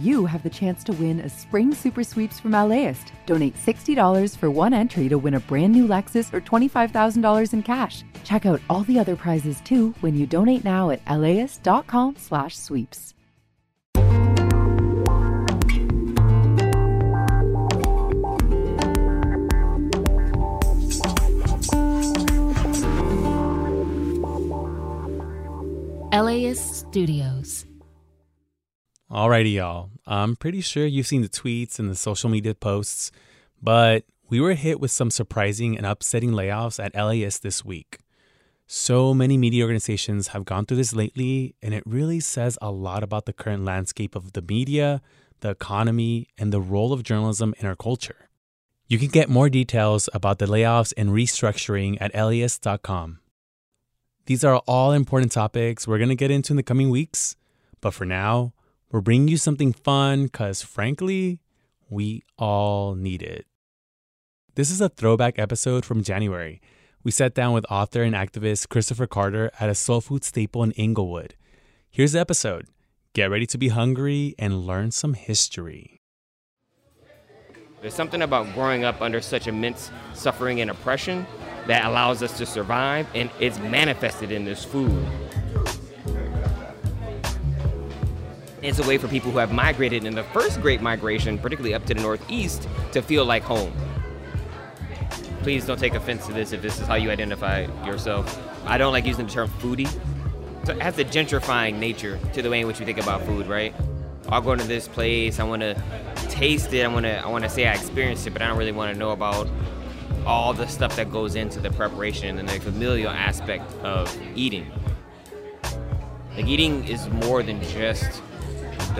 You have the chance to win a spring super sweeps from LAist. Donate $60 for one entry to win a brand new Lexus or $25,000 in cash. Check out all the other prizes too when you donate now at laist.com/sweeps. LAist Studios. Alrighty, y'all. I'm pretty sure you've seen the tweets and the social media posts, but we were hit with some surprising and upsetting layoffs at LAist this week. So many media organizations have gone through this lately, and it really says a lot about the current landscape of the media, the economy, and the role of journalism in our culture. You can get more details about the layoffs and restructuring at laist.com. These are all important topics we're going to get into in the coming weeks, but for now, we're bringing you something fun because, frankly, we all need it. This is a throwback episode from January. We sat down with author and activist Christopher Carter at a soul food staple in Inglewood. Here's the episode. Get ready to be hungry and learn some history. There's something about growing up under such immense suffering and oppression that allows us to survive, and it's manifested in this food. It's a way for people who have migrated in the first great migration, particularly up to the Northeast, to feel like home. Please don't take offense to this if this is how you identify yourself. I don't like using the term foodie. So it has a gentrifying nature to the way in which we think about food, right? I'll go to this place, I want to taste it, I want to I want to say I experienced it, but I don't really want to know about all the stuff that goes into the preparation and the familial aspect of eating. Like eating is more than just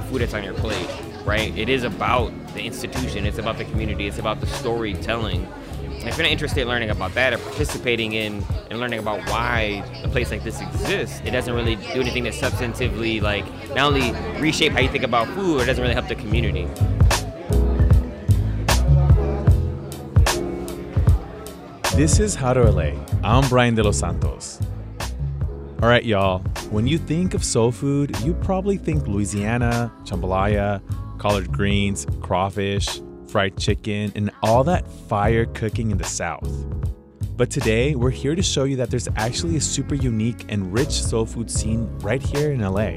the food that's on your plate, right? It is about the institution, it's about the community, it's about the storytelling. If you're not interested in learning about that or participating in and learning about why a place like this exists, it doesn't really do anything to substantively like not only reshape how you think about food, it doesn't really help the community. This is How to LA. I'm Brian De Los Santos. All right, y'all. When you think of soul food, you probably think Louisiana, jambalaya, collard greens, crawfish, fried chicken, and all that fire cooking in the South. But today, we're here to show you that there's actually a super unique and rich soul food scene right here in LA.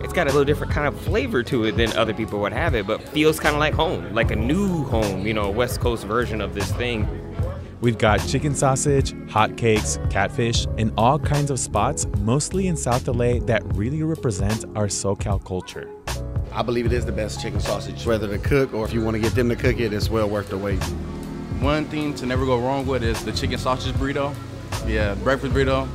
It's got a little different kind of flavor to it than other people would have it, but feels kind of like home, like a new home, you know, a West Coast version of this thing. We've got chicken sausage, hotcakes, catfish, and all kinds of spots, mostly in South LA, that really represent our SoCal culture. I believe it is the best chicken sausage. Whether to cook or if you want to get them to cook it, it's well worth the wait. One thing to never go wrong with is the chicken sausage burrito. Yeah, breakfast burrito.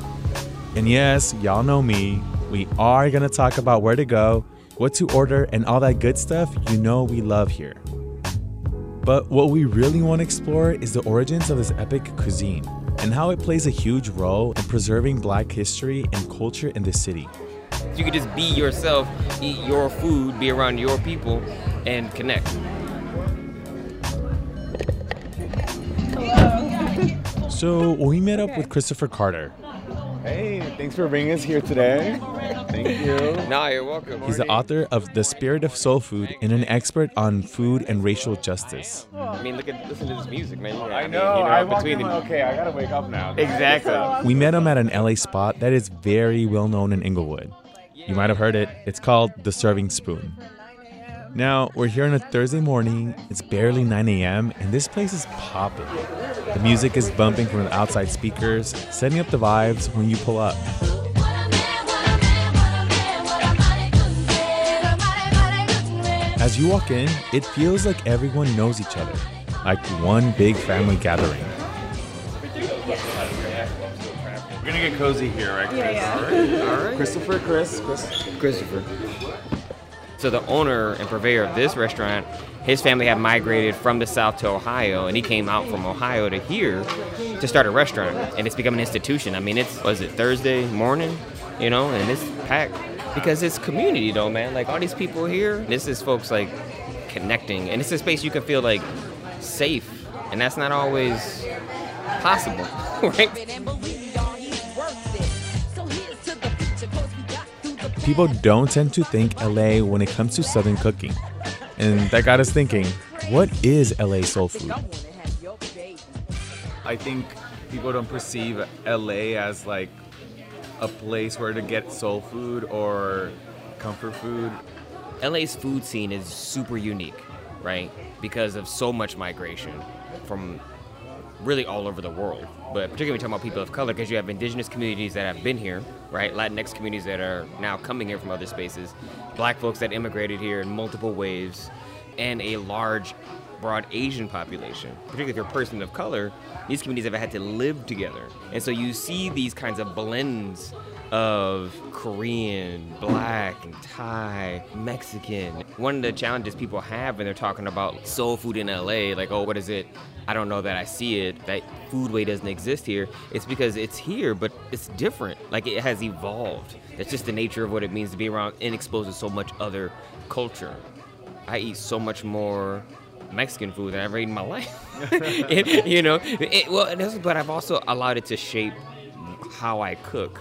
And yes, y'all know me. We are gonna talk about where to go, what to order, and all that good stuff you know we love here. But what we really want to explore is the origins of this epic cuisine and how it plays a huge role in preserving black history and culture in the city. You could just be yourself, eat your food, be around your people, and connect. So we met up with Christopher Carter. Hey, thanks for bringing us here today. Thank you. Nah, you're welcome. He's the author of The Spirit of Soul Food and an expert on food and racial justice. I mean, look at listen to this music, man. You I mean, know. you I walked between in the okay, I gotta wake up now. exactly. We met him at an LA spot that is very well known in Inglewood. You might have heard it. It's called The Serving Spoon. Now, we're here on a Thursday morning. It's barely 9 a.m., and this place is popping. The music is bumping from the outside speakers, setting up the vibes when you pull up. As you walk in, it feels like everyone knows each other, like one big family gathering. We're gonna get cozy here, right? Chris? All right. Alright? Christopher, Chris, Chris. Christopher. So the owner and purveyor of this restaurant, his family had migrated from the south to Ohio, and he came out from Ohio to here to start a restaurant, and it's become an institution. I mean, it's was it Thursday morning, you know, and it's packed because it's community though, man. Like all these people here, this is folks like connecting, and it's a space you can feel like safe, and that's not always possible, right? People don't tend to think LA when it comes to Southern cooking. And that got us thinking what is LA soul food? I think people don't perceive LA as like a place where to get soul food or comfort food. LA's food scene is super unique, right? Because of so much migration from really all over the world. But particularly talking about people of color, because you have indigenous communities that have been here, right? Latinx communities that are now coming here from other spaces, black folks that immigrated here in multiple waves, and a large, broad Asian population. Particularly if you're a person of color, these communities have had to live together. And so you see these kinds of blends of Korean, black, and Thai, Mexican. One of the challenges people have when they're talking about soul food in LA, like, oh, what is it? I don't know that I see it. That foodway doesn't exist here. It's because it's here, but it's different. Like it has evolved. That's just the nature of what it means to be around and exposed to so much other culture. I eat so much more Mexican food than I've ever eaten in my life. It- you know, it, well, but I've also allowed it to shape how I cook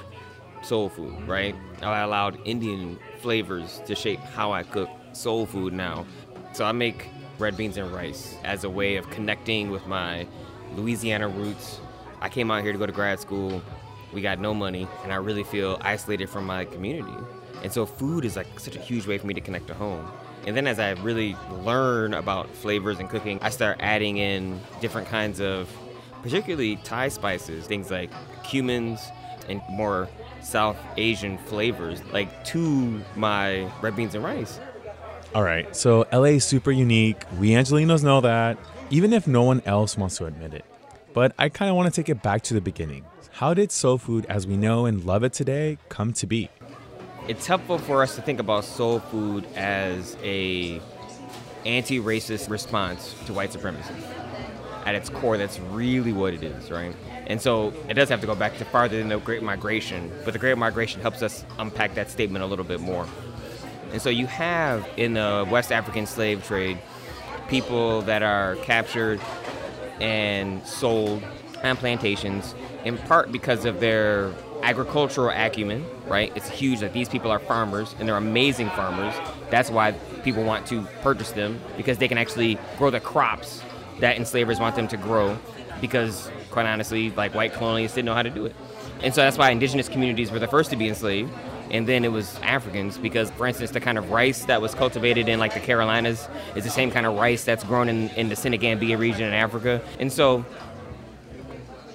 soul food, right? I allowed Indian flavors to shape how I cook soul food now. So I make red beans and rice as a way of connecting with my Louisiana roots. I came out here to go to grad school. We got no money, and I really feel isolated from my community. And so food is like such a huge way for me to connect to home. And then as I really learn about flavors and cooking, I start adding in different kinds of particularly Thai spices, things like cumins and more South Asian flavors, like to my red beans and rice. All right, so LA is super unique. We Angelenos know that, even if no one else wants to admit it. But I kind of want to take it back to the beginning. How did soul food, as we know and love it today, come to be? It's helpful for us to think about soul food as a anti-racist response to white supremacy. At its core, that's really what it is, right? And so it does have to go back to farther than the Great Migration, but the Great Migration helps us unpack that statement a little bit more. And so you have in the West African slave trade people that are captured and sold on plantations in part because of their agricultural acumen, right? It's huge that these people are farmers and they're amazing farmers. That's why people want to purchase them because they can actually grow the crops that enslavers want them to grow because quite honestly, like white colonialists didn't know how to do it. And so that's why indigenous communities were the first to be enslaved and then it was Africans because, for instance, the kind of rice that was cultivated in like the Carolinas is the same kind of rice that's grown in, in the Senegambia region in Africa. And so,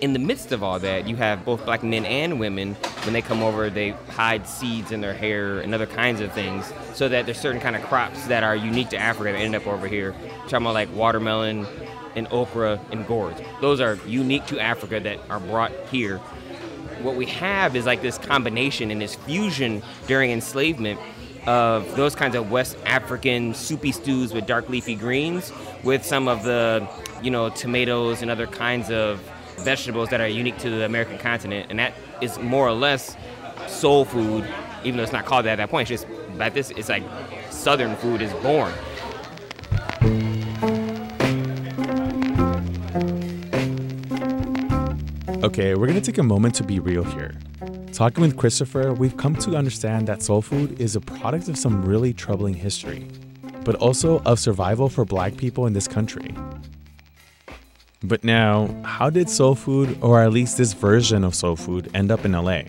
in the midst of all that, you have both black men and women. When they come over, they hide seeds in their hair and other kinds of things, so that there's certain kind of crops that are unique to Africa that end up over here. talking about like watermelon and okra and gourds. Those are unique to Africa that are brought here what we have is like this combination and this fusion during enslavement of those kinds of West African soupy stews with dark leafy greens with some of the, you know, tomatoes and other kinds of vegetables that are unique to the American continent. And that is more or less soul food, even though it's not called that at that point. It's just by this, it's like Southern food is born. Okay, we're gonna take a moment to be real here. Talking with Christopher, we've come to understand that soul food is a product of some really troubling history, but also of survival for black people in this country. But now, how did soul food, or at least this version of soul food, end up in LA?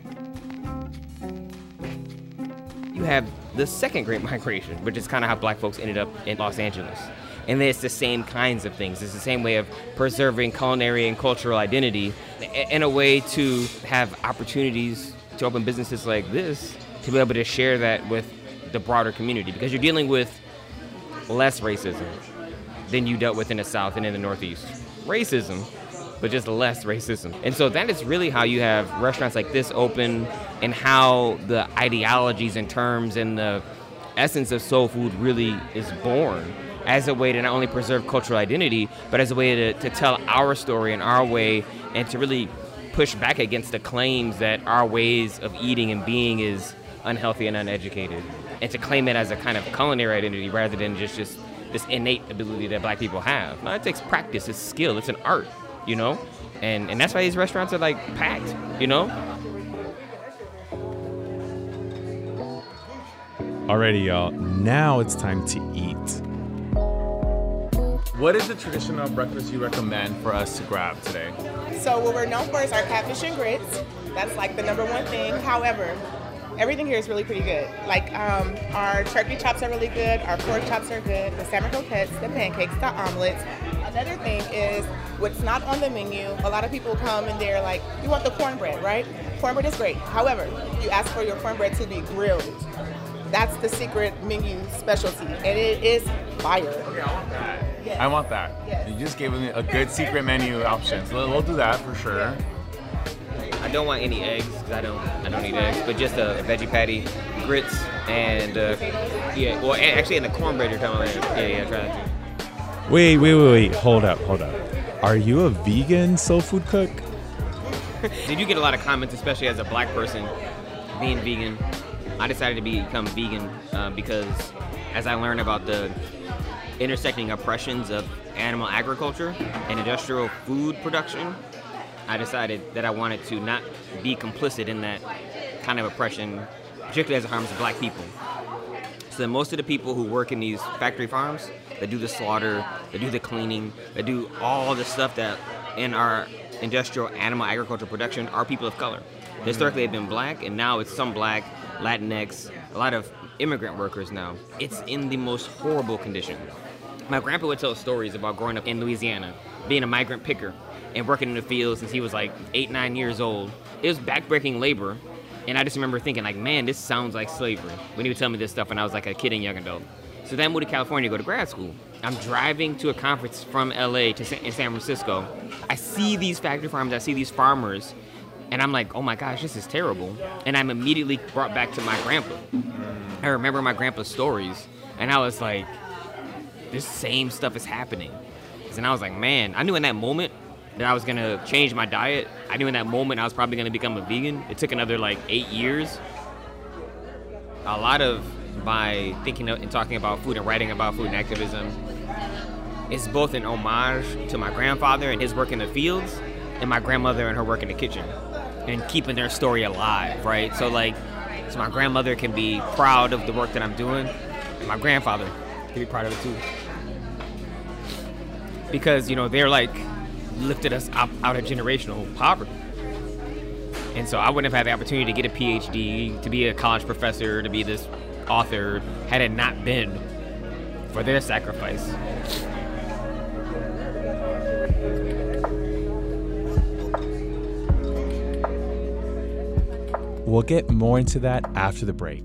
you have the second great migration, which is kind of how black folks ended up in Los Angeles. And it's the same kinds of things. It's the same way of preserving culinary and cultural identity in a way to have opportunities to open businesses like this to be able to share that with the broader community because you're dealing with less racism than you dealt with in the South and in the Northeast. Racism, but just less racism. And so that is really how you have restaurants like this open and how the ideologies and terms and the essence of soul food really is born as a way to not only preserve cultural identity, but as a way to, to tell our story in our way and to really push back against the claims that our ways of eating and being is unhealthy and uneducated. And to claim it as a kind of culinary identity rather than just, just this innate ability that black people have. No, it takes practice, it's skill, it's an art, you know? And, and that's why these restaurants are like packed, you know? Alrighty, y'all. Now it's time to eat. What is the traditional breakfast you recommend for us to grab today? So what we're known for is our catfish and grits. That's like the number one thing. However, everything here is really pretty good. Like um, our turkey chops are really good, our pork chops are good, the salmon croquettes, the pancakes, the omelets. Another thing is what's not on the menu. A lot of people come and they're like, "You want the cornbread, right? Cornbread is great. However, you ask for your cornbread to be grilled. That's the secret menu specialty, and it is fire. Okay, I want that. Yes. I want that. Yes. You just gave me a good secret menu option, so we'll do that for sure. I don't want any eggs because I don't I don't eat eggs, but just a, veggie patty, grits, and uh, yeah. Well, a- actually, in the cornbread you're talking about. Yeah, yeah, try that too. Wait, wait, wait, wait. Hold up, hold up. Are you a vegan soul food cook? Did you get a lot of comments, especially as a black person, being vegan? I decided to become vegan uh, because as I learned about the intersecting oppressions of animal agriculture and industrial food production, I decided that I wanted to not be complicit in that kind of oppression, particularly as it harms black people. So most of the people who work in these factory farms, that do the slaughter, that do the cleaning, that do all the stuff that in our industrial animal agriculture production are people of color. Historically, they've been black, and now it's some black, Latinx, a lot of immigrant workers now. It's in the most horrible condition. My grandpa would tell stories about growing up in Louisiana, being a migrant picker, and working in the fields since he was like eight, nine years old. It was backbreaking labor, and I just remember thinking, like, man, this sounds like slavery when he would tell me this stuff when I was like a kid and young adult. So then I moved to California to go to grad school. I'm driving to a conference from LA to San, in San Francisco. I see these factory farms, I see these farmers, and I'm like, oh my gosh, this is terrible. And I'm immediately brought back to my grandpa. I remember my grandpa's stories, and I was like, this same stuff is happening. And I was like, man, I knew in that moment that I was gonna change my diet. I knew in that moment I was probably gonna become a vegan. It took another like eight years. A lot of my thinking and talking about food and writing about food and activism is both an homage to my grandfather and his work in the fields, and my grandmother and her work in the kitchen, and keeping their story alive, right? So like, so my grandmother can be proud of the work that I'm doing, and my grandfather can be proud of it too because you know they're like lifted us up out of generational poverty. And so I wouldn't have had the opportunity to get a PhD, to be a college professor, to be this author, had it not been for their sacrifice. We'll get more into that after the break.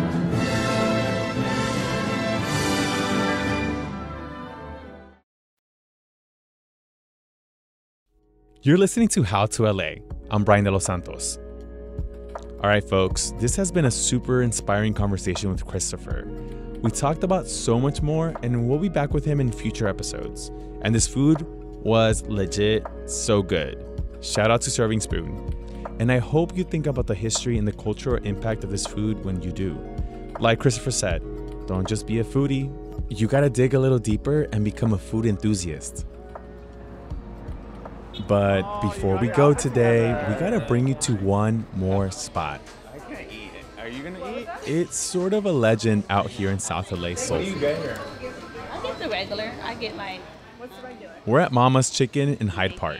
You're listening to How to LA. I'm Brian De Los Santos. All right, folks, this has been a super inspiring conversation with Christopher. We talked about so much more, and we'll be back with him in future episodes. And this food was legit so good. Shout out to Serving Spoon. And I hope you think about the history and the cultural impact of this food when you do. Like Christopher said, don't just be a foodie, you gotta dig a little deeper and become a food enthusiast. But before we go today, we gotta bring you to one more spot. I can't eat it. Are you gonna eat? It's sort of a legend out here in South LA Soul What do you get here? I get the regular. I get my. What's the regular? We're at Mama's Chicken in Hyde Park.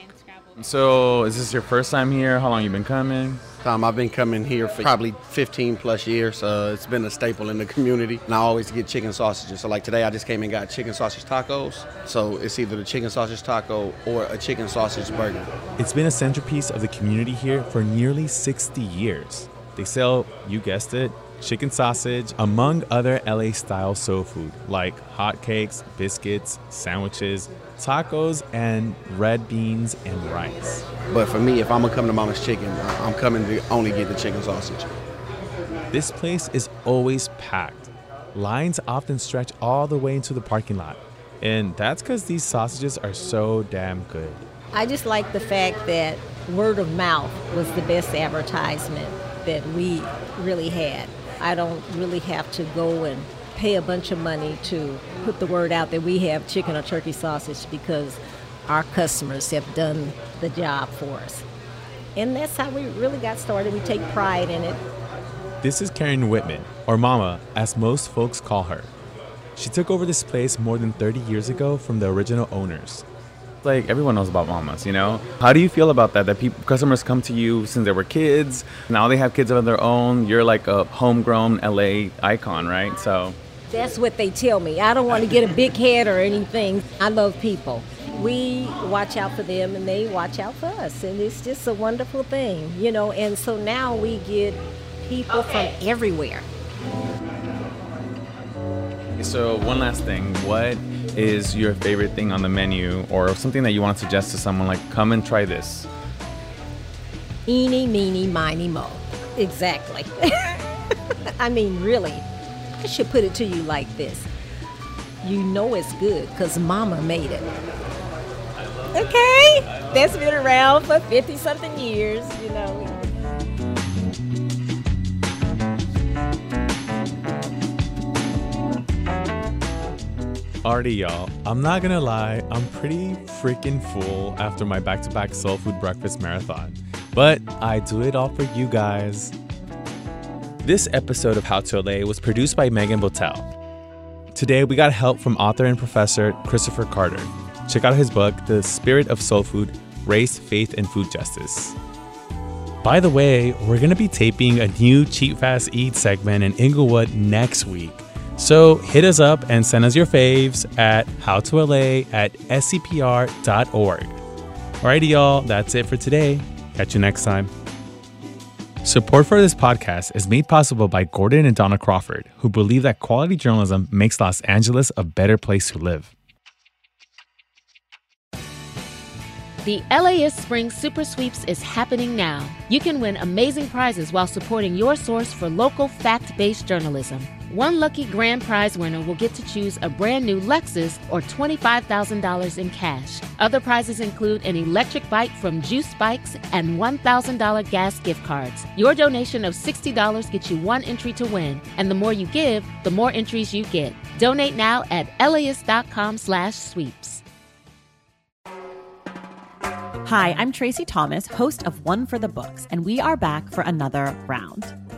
So, is this your first time here? How long you been coming? Um, I've been coming here for probably 15 plus years. Uh, it's been a staple in the community, and I always get chicken sausages. So, like today, I just came and got chicken sausage tacos. So it's either the chicken sausage taco or a chicken sausage burger. It's been a centerpiece of the community here for nearly 60 years. They sell, you guessed it, chicken sausage, among other LA style soul food like hotcakes, biscuits, sandwiches, tacos, and red beans and rice. But for me, if I'm gonna come to Mama's Chicken, I- I'm coming to only get the chicken sausage. This place is always packed. Lines often stretch all the way into the parking lot. And that's because these sausages are so damn good. I just like the fact that word of mouth was the best advertisement that we really had. I don't really have to go and pay a bunch of money to put the word out that we have chicken or turkey sausage because our customers have done the job for us. And that's how we really got started. We take pride in it. This is Karen Whitman, or Mama, as most folks call her. She took over this place more than 30 years ago from the original owners. Like everyone knows about mamas, you know. How do you feel about that? That people, customers come to you since they were kids. Now they have kids of their own. You're like a homegrown LA icon, right? So That's what they tell me. I don't want to get a big head or anything. I love people. We watch out for them and they watch out for us. And it's just a wonderful thing, you know. And so now we get people from everywhere. So one last thing, what is your favorite thing on the menu, or something that you want to suggest to someone? Like, come and try this. Eeny, meeny, miny, mo. Exactly. I mean, really, I should put it to you like this. You know it's good because Mama made it. Okay? That's been around for 50 something years, you know. Alrighty, y'all. I'm not gonna lie, I'm pretty freaking full after my back to back soul food breakfast marathon. But I do it all for you guys. This episode of How to LA was produced by Megan Botel. Today, we got help from author and professor Christopher Carter. Check out his book, The Spirit of Soul Food Race, Faith, and Food Justice. By the way, we're gonna be taping a new Cheat Fast Eat segment in Inglewood next week. So hit us up and send us your faves at howtola at scpr.org. Alrighty, y'all, that's it for today. Catch you next time. Support for this podcast is made possible by Gordon and Donna Crawford, who believe that quality journalism makes Los Angeles a better place to live. The LAist Spring Super Sweeps is happening now. You can win amazing prizes while supporting your source for local fact based journalism. One lucky grand prize winner will get to choose a brand new Lexus or $25,000 in cash. Other prizes include an electric bike from Juice Bikes and $1,000 gas gift cards. Your donation of $60 gets you one entry to win, and the more you give, the more entries you get. Donate now at laist.com slash sweeps. Hi, I'm Traci Thomas, host of One for the Books, and we are back for another round.